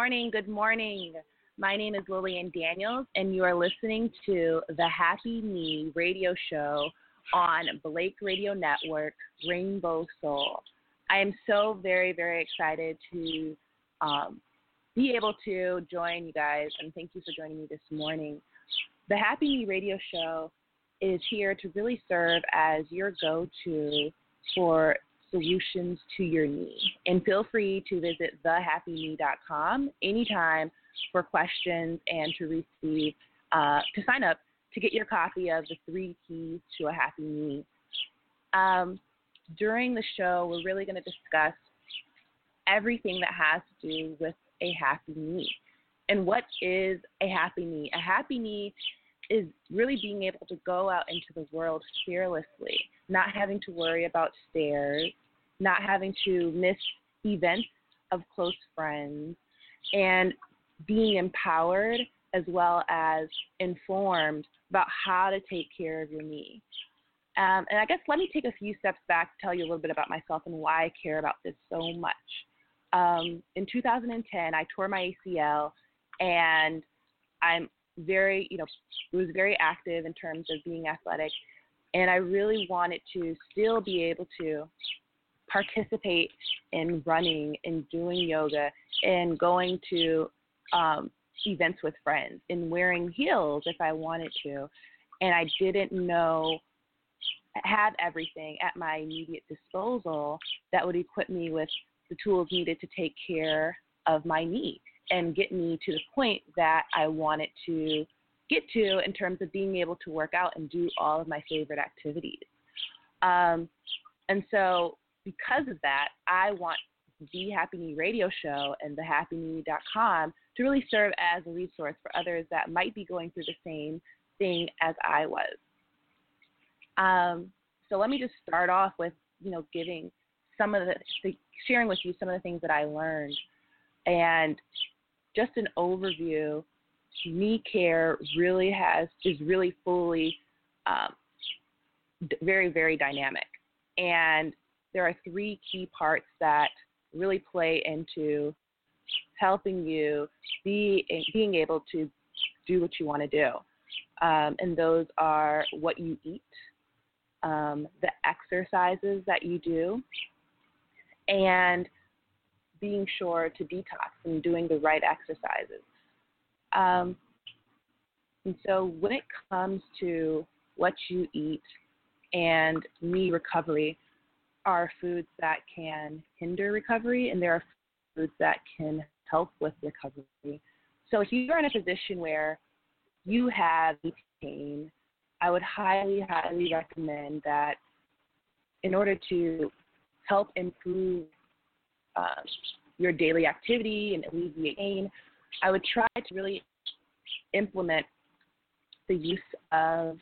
morning. Good morning. My name is Lillian Daniels, and you are listening to the Happy Knee radio show on Blake Radio Network, Rainbow Soul. I am so very, very excited to um, be able to join you guys, and thank you for joining me this morning. The Happy Knee radio show is here to really serve as your go to for solutions to your need. And feel free to visit thehappyknee.com anytime for questions and to receive, uh, to sign up to get your copy of the three keys to a happy knee. Um, during the show, we're really going to discuss everything that has to do with a happy knee. And what is a happy knee? A happy knee is really being able to go out into the world fearlessly, not having to worry about stares, not having to miss events of close friends, and being empowered as well as informed about how to take care of your knee. Um, and I guess let me take a few steps back to tell you a little bit about myself and why I care about this so much. Um, in 2010, I tore my ACL, and I'm very, you know, was very active in terms of being athletic, and I really wanted to still be able to participate in running and doing yoga and going to um, events with friends and wearing heels if I wanted to. And I didn't know, have everything at my immediate disposal that would equip me with the tools needed to take care of my knee and get me to the point that I wanted to get to in terms of being able to work out and do all of my favorite activities. Um, and so because of that, I want the Happy Knee radio show and the happyknee.com to really serve as a resource for others that might be going through the same thing as I was. Um, so let me just start off with, you know, giving some of the, sharing with you some of the things that I learned. And just an overview, knee care really has, is really fully um, very, very dynamic. And there are three key parts that really play into helping you be being able to do what you want to do. Um, and those are what you eat, um, the exercises that you do, and being sure to detox and doing the right exercises. Um, and so when it comes to what you eat and knee recovery, are foods that can hinder recovery and there are foods that can help with recovery. So if you're in a position where you have pain, I would highly, highly recommend that in order to help improve uh, your daily activity and alleviate pain, I would try to really implement the use of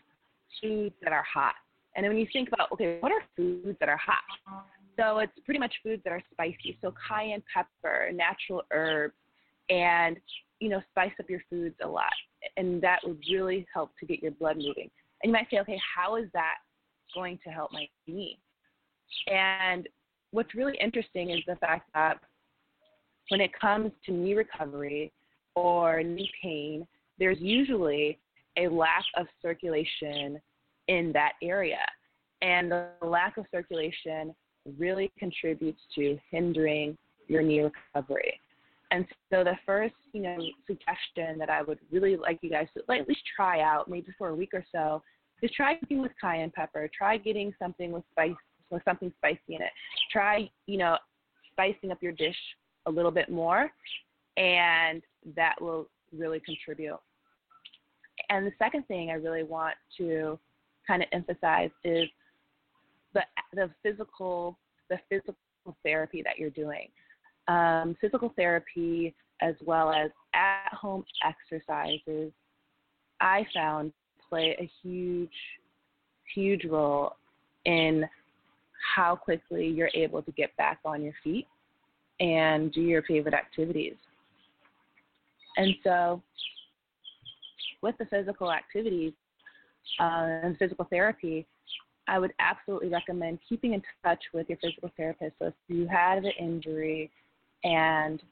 foods that are hot. And when you think about, okay, what are foods that are hot? So it's pretty much foods that are spicy. So cayenne pepper, natural herbs, and you know, spice up your foods a lot. and that would really help to get your blood moving. And you might say, okay, how is that going to help my knee? And what's really interesting is the fact that when it comes to knee recovery or knee pain, there's usually a lack of circulation in that area. And the lack of circulation really contributes to hindering your knee recovery. And so the first, you know, suggestion that I would really like you guys to at least try out, maybe for a week or so, is try cooking with cayenne pepper. Try getting something with spice, with something spicy in it. Try, you know, spicing up your dish a little bit more, and that will really contribute. And the second thing I really want to kind of emphasize is the the physical the physical therapy that you're doing. Um, physical therapy as well as at home exercises, I found play a huge, huge role in how quickly you're able to get back on your feet and do your favorite activities. And so, with the physical activities uh, and physical therapy, I would absolutely recommend keeping in touch with your physical therapist. So, if you had an injury and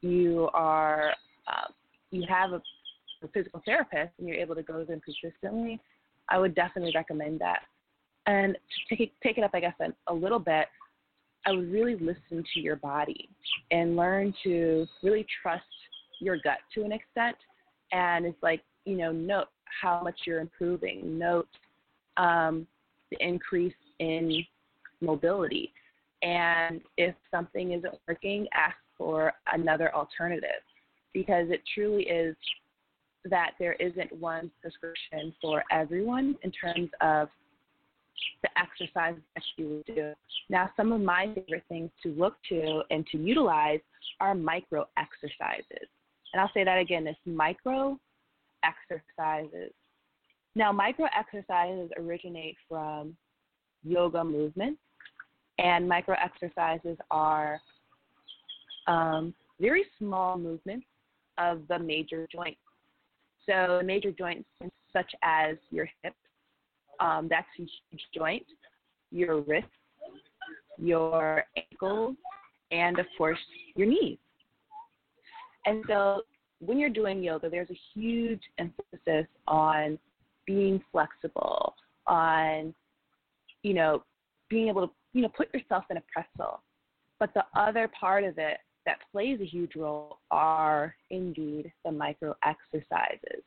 you are uh, you have a, a physical therapist and you're able to go to them consistently, I would definitely recommend that. And to take it, take it up, I guess, a, little bit, really listen to your body and learn to really trust your gut to an extent. And it's like, you know, note how much you're improving, note um, the increase in mobility. And if something isn't working, ask for another alternative because it truly is that there isn't one prescription for everyone in terms of the exercise that you would do. Now, some of my favorite things to look to and to utilize are micro exercises. And I'll say that again it's micro exercises. Now, micro exercises originate from yoga movements, and micro exercises are um, very small movements of the major joints. So, major joints such as your hips, um, that's huge joint, your wrists, your ankles, and of course, your knees. And so, when you're doing yoga, there's a huge emphasis on being flexible, on, you know, being able to, you know, put yourself in a pretzel. But the other part of it that plays a huge role are indeed the micro exercises.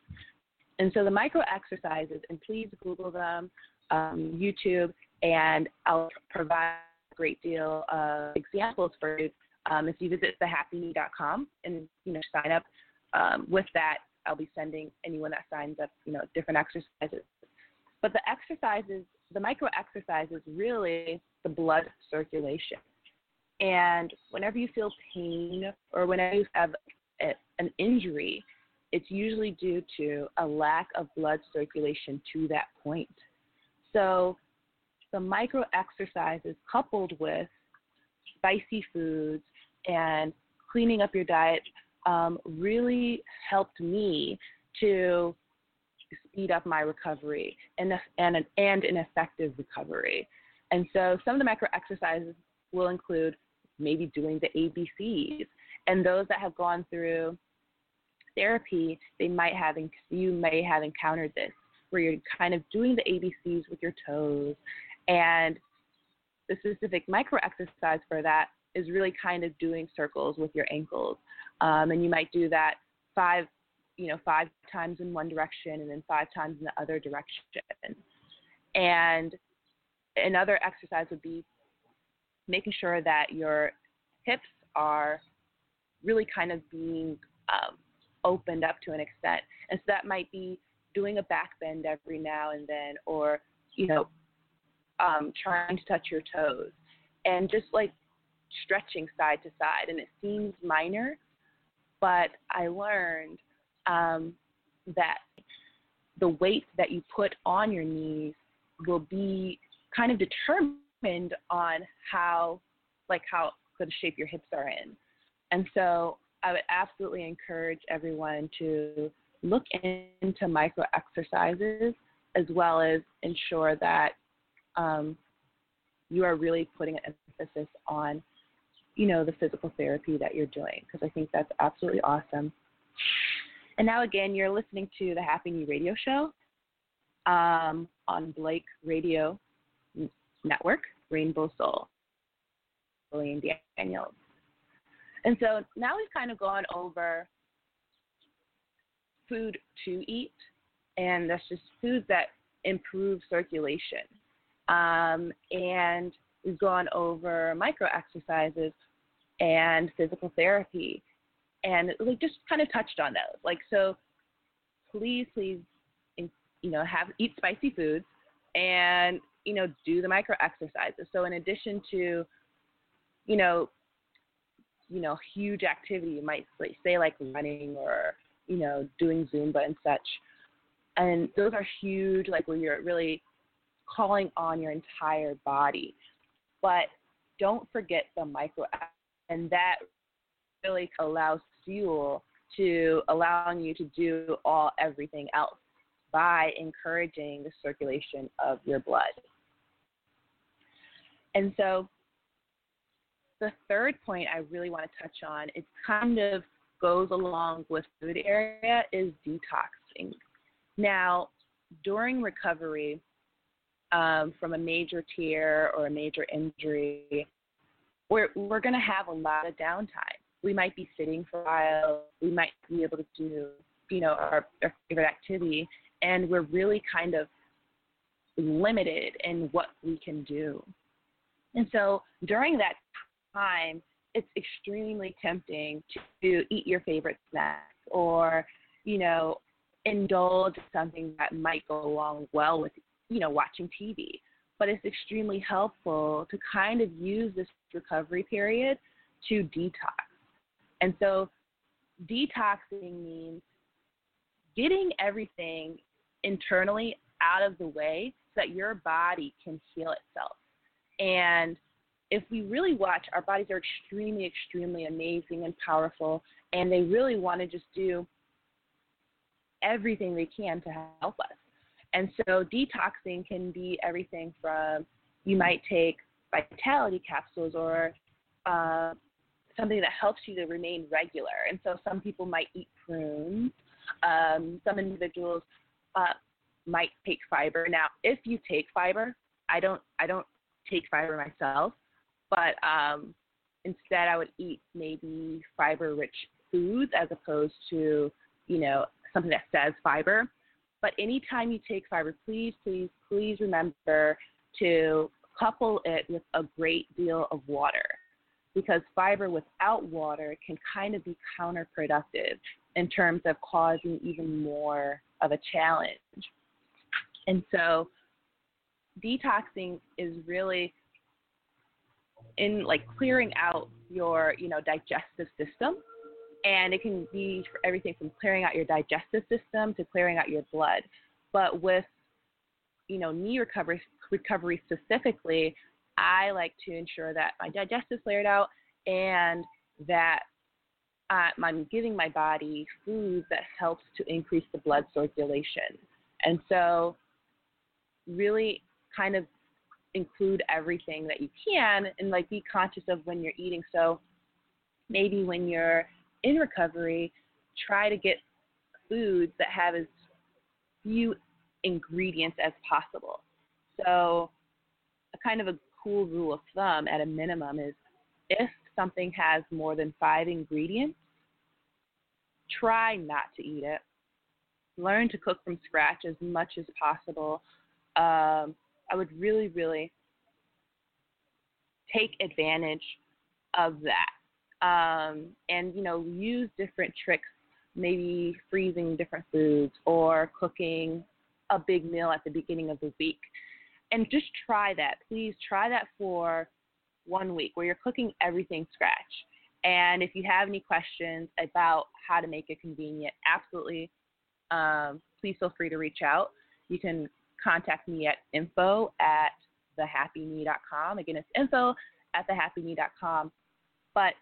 And so the micro exercises, and please Google them, um, YouTube, and I'll provide a great deal of examples for you. Um, if you visit thehappyknee.com and you know sign up um, with that, I'll be sending anyone that signs up, you know, different exercises. But the exercises, the micro exercises, really the blood circulation. And whenever you feel pain or whenever you have a, an injury, it's usually due to a lack of blood circulation to that point. So the micro exercises coupled with spicy foods and cleaning up your diet um, really helped me to speed up my recovery and, and, an, and an effective recovery. And so some of the micro exercises will include maybe doing the ABCs. And those that have gone through therapy, they might have you may have encountered this where you're kind of doing the ABCs with your toes, and the specific micro exercise for that is really kind of doing circles with your ankles, um, and you might do that five, you know, five times in one direction and then five times in the other direction, and another exercise would be making sure that your hips are really kind of being um, opened up to an extent. And so that might be doing a back bend every now and then, or, you know, um, trying to touch your toes and just like stretching side to side. And it seems minor, but I learned um, that the weight that you put on your knees will be kind of determined on how, like, how good shape your hips are in. And so I would absolutely encourage everyone to look into micro exercises as well as ensure that um, you are really putting an emphasis on, you know, the physical therapy that you're doing because I think that's absolutely awesome. And now again, you're listening to the Happy Knee Radio Show um, on Blake Radio Network, Rainbow Soul, Lillian Daniels. And so now we've kind of gone over food to eat, and that's just foods that improve circulation. Um, and we've gone over micro exercises and physical therapy, and like just kind of touched on those. Like so, please, please, you know, have eat spicy foods, and you know, do the micro exercises. So in addition to, you know, you know, huge activity, you might say like running or you know, doing Zumba and such. And those are huge, like where you're really calling on your entire body. But don't forget the micro, and that really allows fuel to allowing you to do all everything else by encouraging the circulation of your blood. And so the third point I really want to touch on, it kind of goes along with food area is detoxing. Now, during recovery um, from a major tear or a major injury, we're, we're going to have a lot of downtime. We might be sitting for a while. We might be able to do, you know, our, our favorite activity, and we're really kind of limited in what we can do. And so during that time, it's extremely tempting to eat your favorite snack or, you know, indulge something that might go along well with, you know, watching TV. But it's extremely helpful to kind of use this recovery period to detox. And so detoxing means getting everything internally out of the way so that your body can heal itself. And if we really watch, our bodies are extremely, extremely amazing and powerful, and they really want to just do everything they can to help us. And so detoxing can be everything from you might take vitality capsules or uh, something that helps you to remain regular. And so some people might eat prunes. Um, some individuals uh, might take fiber. Now, if you take fiber, I don't I don't take fiber myself, but um, instead I would eat maybe fiber rich foods as opposed to, you know, something that says fiber. But anytime you take fiber, please, please, please remember to couple it with a great deal of water because fiber without water can kind of be counterproductive in terms of causing even more of a challenge. And so detoxing is really in like clearing out your you know digestive system. And it can be everything from clearing out your digestive system to clearing out your blood. But with you know knee recovery recovery specifically i like to ensure that my digestive is cleared out and that uh, i'm giving my body food that helps to increase the blood circulation. And so really kind of include everything that you can and like be conscious of when you're eating. So maybe when you're in recovery, try to get foods that have as few ingredients as possible. So a kind of a cool rule of thumb at a minimum is if something has more than five ingredients, try not to eat it. Learn to cook from scratch as much as possible. Um, I would really, really take advantage of that. Um, and, you know, use different tricks, maybe freezing different foods or cooking a big meal at the beginning of the week. And just try that. Please try that for one week where you're cooking everything scratch. And if you have any questions about how to make it convenient, absolutely, um, please feel free to reach out. You can contact me at info at thehappyknee.com. Again, it's info at thehappyknee.com. But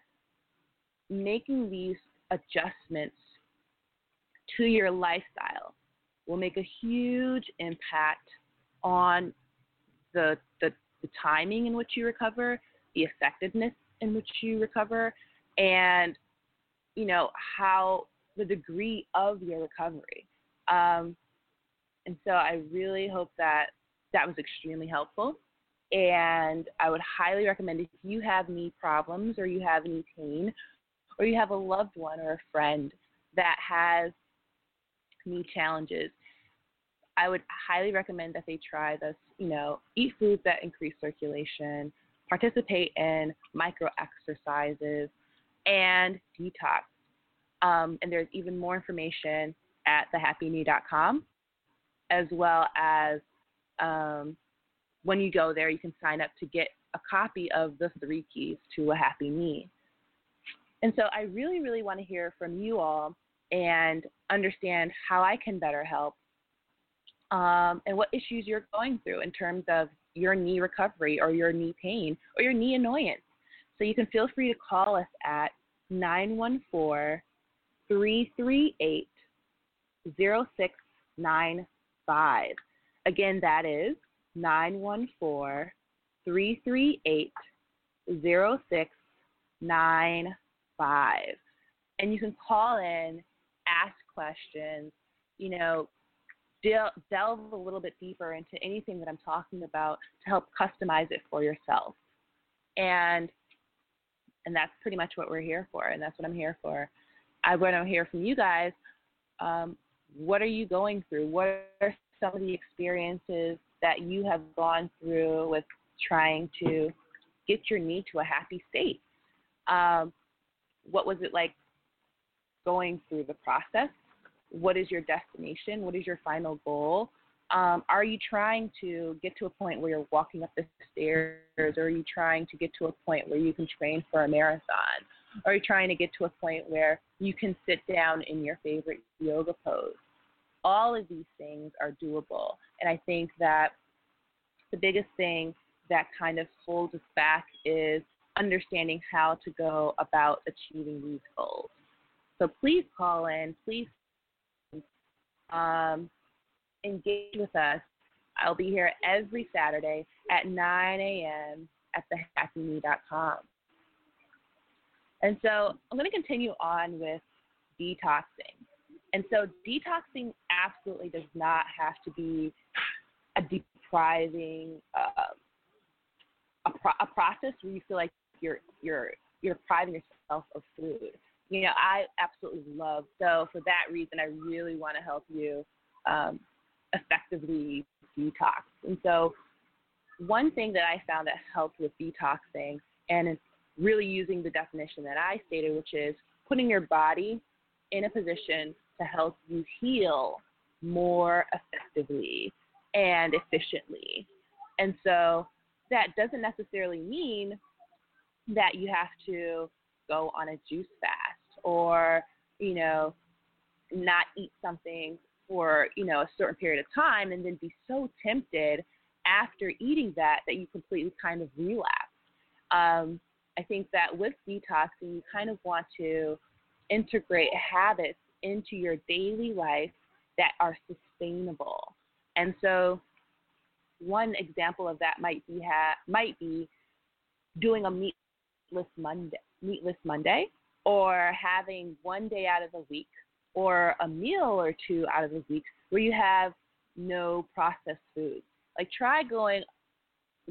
making these adjustments to your lifestyle will make a huge impact on the, the, the timing in which you recover, the effectiveness in which you recover, and you know how the degree of your recovery. Um, and so I really hope that that was extremely helpful. And I would highly recommend if you have knee problems or you have knee pain or you have a loved one or a friend that has knee challenges, I would highly recommend that they try this, you know, eat foods that increase circulation, participate in micro exercises, and detox. Um, and there's even more information at thehappyknee.com, as well as um, when you go there, you can sign up to get a copy of the three keys to a happy knee. And so I really, really want to hear from you all and understand how I can better help um, and what issues you're going through in terms of your knee recovery or your knee pain or your knee annoyance. So you can feel free to call us at 914 338 0695. Again, that is 914 338 0695. And you can call in, ask questions, you know, delve a little bit deeper into anything that I'm talking about to help customize it for yourself. And and that's pretty much what we're here for, and that's what I'm here for. I want to hear from you guys. Um, what are you going through? What are some of the experiences that you have gone through with trying to get your knee to a happy state? Um, what was it like going through the process? What is your destination? What is your final goal? Um, are you trying to get to a point where you're walking up the stairs, or are you trying to get to a point where you can train for a marathon? Are you trying to get to a point where you can sit down in your favorite yoga pose? All of these things are doable. And I think that the biggest thing that kind of holds us back is understanding how to go about achieving these goals. So please call in, please um, engage with us. I'll be here every Saturday at 9 a.m. at thehappyknee.com. And so I'm going to continue on with detoxing. And so detoxing absolutely does not have to be a depriving uh, a, pro- a process where you feel like you're you're you're depriving yourself of food. You know, I absolutely love. So for that reason, I really want to help you um, effectively detox. And so, one thing that I found that helped with detoxing and really using the definition that I stated, which is putting your body in a position to help you heal more effectively and efficiently. And so that doesn't necessarily mean that you have to go on a juice fast or, you know, not eat something for you know a certain period of time and then be so tempted after eating that that you completely kind of relapse. Um, I think that with detoxing, you kind of want to integrate habits into your daily life that are sustainable. And so, one example of that might be ha- might be doing a meatless Monday, meatless Monday, or having one day out of the week or a meal or two out of the week where you have no processed foods. Like try going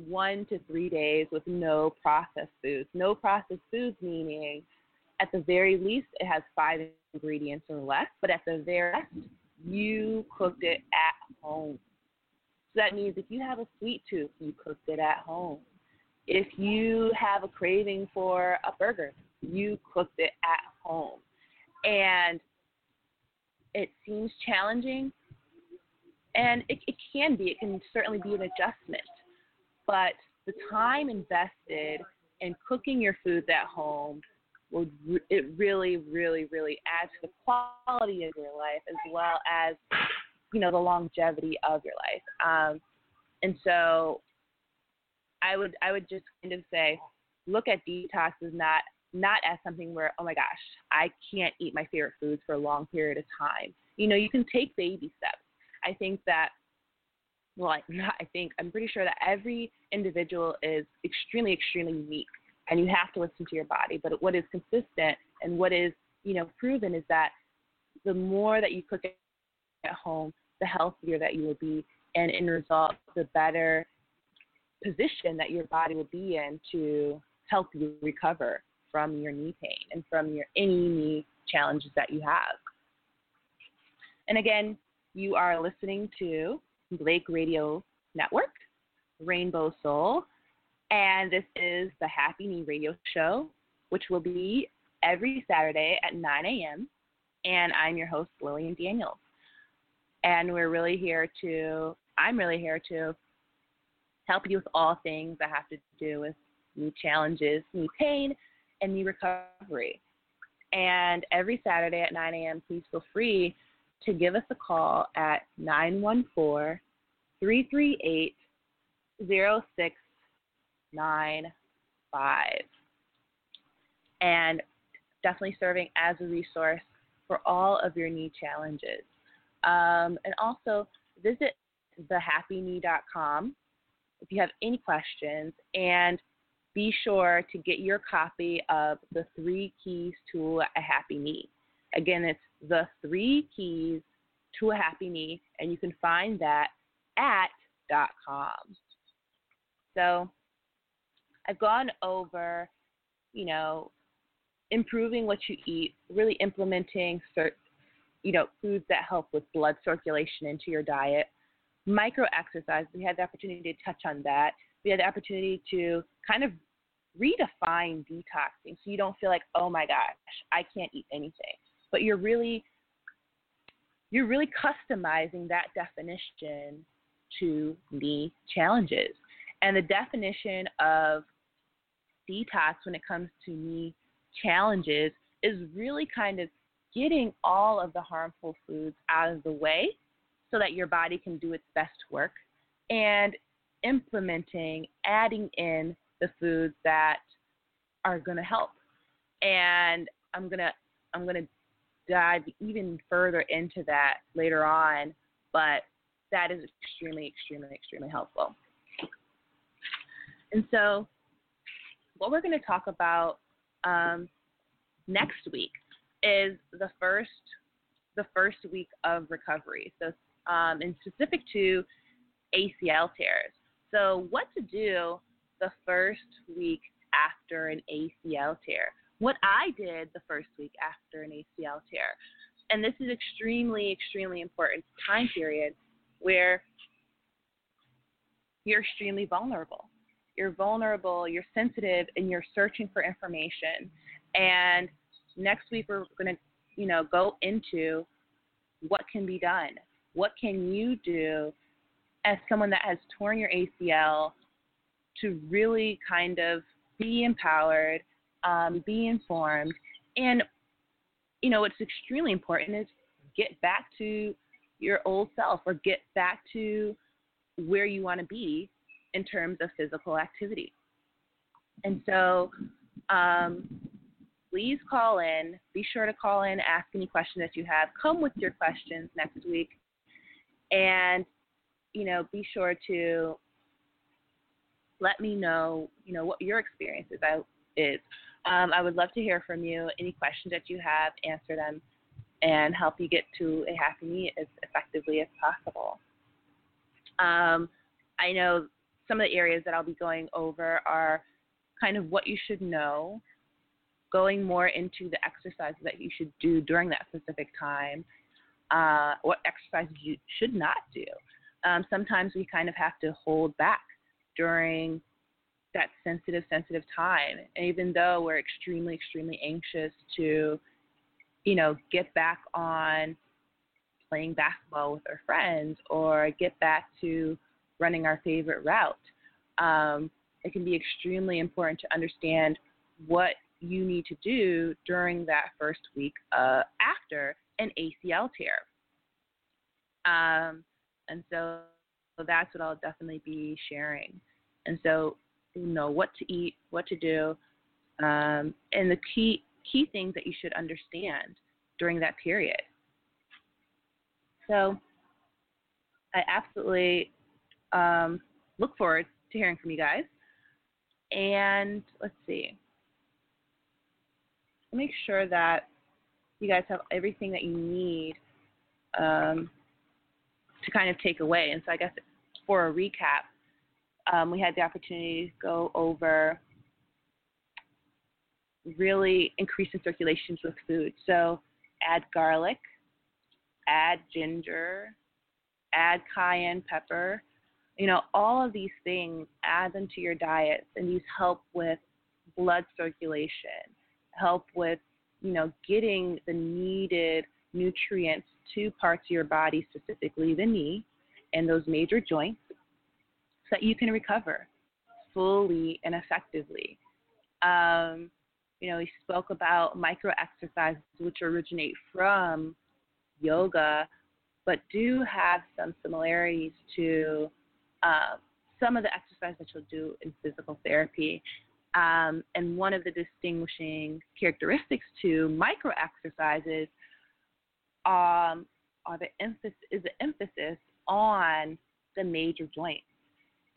one to three days with no processed foods. No processed foods meaning at the very least it has five ingredients or less, but at the very least you cooked it at home. So that means if you have a sweet tooth, you cooked it at home. If you have a craving for a burger, you cooked it at home. And it seems challenging, and it, it can be. It can certainly be an adjustment, but the time invested in cooking your foods at home will it really, really, really adds to the quality of your life as well as you know the longevity of your life. Um, and so, I would I would just kind of say, look at detox as not not as something where, oh my gosh, I can't eat my favorite foods for a long period of time. you know, you can take baby steps. I think that, well, I, think, I'm pretty sure that every individual is extremely, extremely unique, and you have to listen to your body. But what is consistent and what is, you know, proven is that the more that you cook at home, the healthier that you will be, and in result, the better position that your body will be in to help you recover from your knee pain and from your any knee challenges that you have. And again, you are listening to Blake Radio Network, Rainbow Soul, and this is the Happy Knee Radio Show, which will be every Saturday at 9 a.m. And I'm your host, Lillian Daniels. And we're really here to, I'm really here to help you with all things that have to do with knee challenges, knee pain, and knee recovery. And every Saturday at 9 a.m., please feel free to give us a call at 914 338 0695. And definitely serving as a resource for all of your knee challenges. Um, and also visit thehappyknee.com if you have any questions. And be sure to get your copy of the three keys to a happy knee. Again, it's the three keys to a happy knee, and you can find that at dot .com. So I've gone over, you know, improving what you eat, really implementing, you know, foods that help with blood circulation into your diet. Micro exercise, we had the opportunity to touch on that we had the opportunity to kind of redefine detoxing so you don't feel like, oh my gosh, I can't eat anything. But you're really you're really customizing that definition to the challenges. And the definition of detox when it comes to me challenges is really kind of getting all of the harmful foods out of the way so that your body can do its best work and implementing, adding in the foods that are going to help. And I'm going to I'm going to dive even further into that later on, but that is extremely extremely extremely helpful. And so what we're going to talk about um, next week is the first the first week of recovery. So um, and specific to ACL tears. So, what to do the first week after an ACL tear? What I did the first week after an ACL tear. And this is extremely, extremely important time period where you're extremely vulnerable. You're vulnerable, you're sensitive, and you're searching for information. And next week we're going to, you know, go into what can be done. What can you do as someone that has torn your ACL to really kind of be empowered, um, be informed, and you know what's extremely important is get back to your old self or get back to where you want to be in terms of physical activity. And so, um, please call in. Be sure to call in, ask any questions that you have. Come with your questions next week. And you know, be sure to let me know, you know, what your experience is. is. Um, I would love to hear from you. Any questions that you have, answer them, and help you get to a happy knee as effectively as possible. Um, I know some of the areas that I'll be going over are kind of what you should know, going more into the exercises that you should do during that specific time, uh, what exercises you should not do um, sometimes we kind of have to hold back during that sensitive, sensitive time. And even though we're extremely, extremely anxious to, you know, get back on playing basketball with our friends or get back to running our favorite route, um, it can be extremely important to understand what you need to do during that first week uh, after an ACL tear. Um, and so, so that's what I'll definitely be sharing. And so, you know what to eat, what to do, um, and the key key things that you should understand during that period. So I absolutely um, look forward to hearing from you guys. And let's see. Make sure that you guys have everything that you need um, to kind of take away. And so I guess for a recap, um, we had the opportunity to go over really increasing circulations with food. So add garlic, add ginger, add cayenne pepper. You know, all of these things, add them to your diets, and these help with blood circulation, help with, you know, getting the needed nutrients to parts of your body, specifically the knee and those major joints, so that you can recover fully and effectively. Um, you know, we spoke about micro exercises, which originate from yoga, but do have some similarities to uh, some of the exercises that you'll do in physical therapy. Um, and one of the distinguishing characteristics to micro exercises um, are the emphasis is the emphasis on the major joints,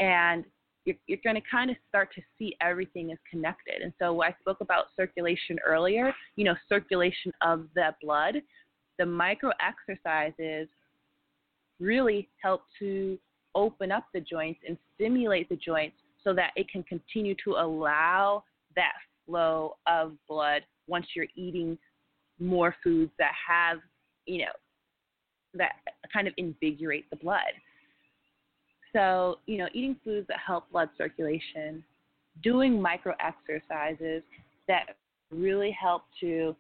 and you're, you're going to kind of start to see everything is connected. And so I spoke about circulation earlier, you know, circulation of the blood. The micro exercises really help to open up the joints and stimulate the joints so that it can continue to allow that flow of blood once you're eating more foods that have, you know, that kind of invigorate the blood. So, you know, eating foods that help blood circulation, doing micro exercises that really help to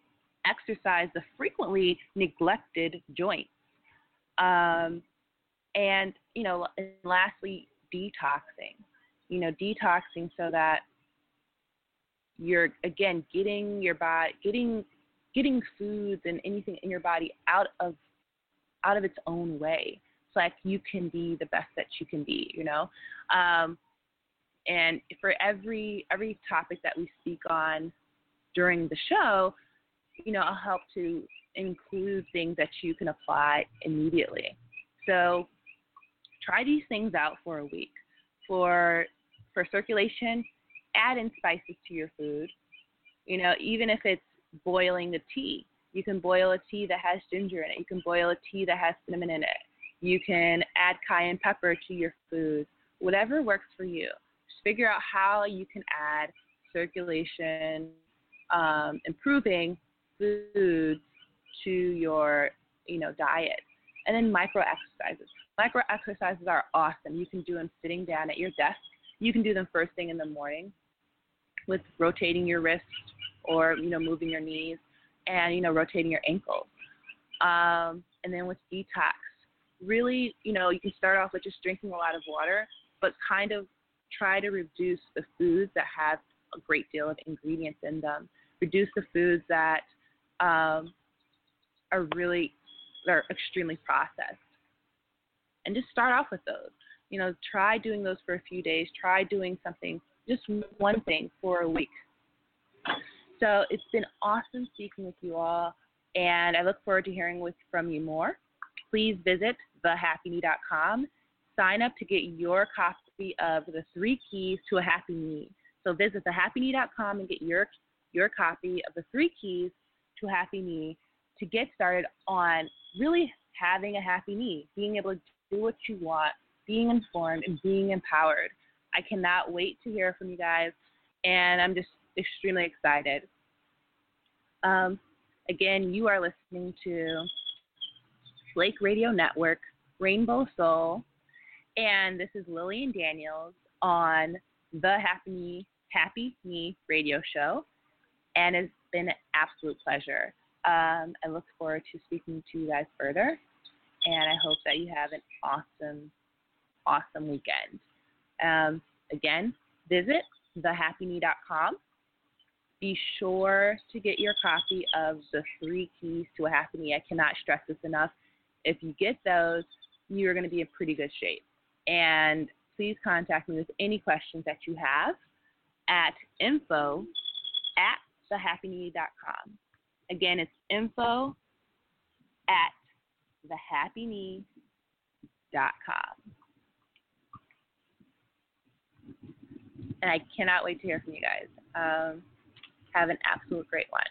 exercise the frequently neglected joints. Um, and, you know, and lastly, detoxing. You know, detoxing so that you're again getting your body getting getting foods and anything in your body out of out of its own way like you can be the best that you can be you know um, and for every every topic that we speak on during the show you know i'll help to include things that you can apply immediately so try these things out for a week for for circulation add in spices to your food you know even if it's boiling the tea you can boil a tea that has ginger in it. You can boil a tea that has cinnamon in it. You can add cayenne pepper to your food. Whatever works for you. Just figure out how you can add circulation, um, improving foods to your you know diet. And then micro exercises. Micro exercises are awesome. You can do them sitting down at your desk. You can do them first thing in the morning with rotating your wrists or you know moving your knees and you know rotating your ankles. Um, and then with detox, really you know you can start off with just drinking a lot of water, but kind of try to reduce the foods that have a great deal of ingredients in them. Reduce the foods that um, are really are extremely processed, and just start off with those. You know, try doing those for a few days. Try doing something, just one thing for a week. So it's been awesome speaking with you all, and I look forward to hearing with, from you more. Please visit thehappyknee.com. Sign up to get your copy of the three keys to a happy Knee. So visit thehappyknee.com and get your your copy of the three keys to a happy Knee to get started on really having a happy knee, being able to do what you want, being informed, and being empowered. I cannot wait to hear from you guys, and I'm just extremely excited. Um, again, you are listening to Blake Radio Network, Rainbow Soul, and this is Lillian Daniels on the Happy Knee, Happy Knee Radio Show, and it's been an absolute pleasure. Um, I look forward to speaking to you guys further, and I hope that you have an awesome, awesome weekend. Um, again, visit thehappyknee.com be sure to get your copy of the three keys to a happy knee. I cannot stress this enough. If you get those, you're going to be in pretty good shape. And please contact me with any questions that you have at info at thehappyknee.com. Again, it's info at thehappyknee.com. And I cannot wait to hear from you guys. Um, have an absolute great one.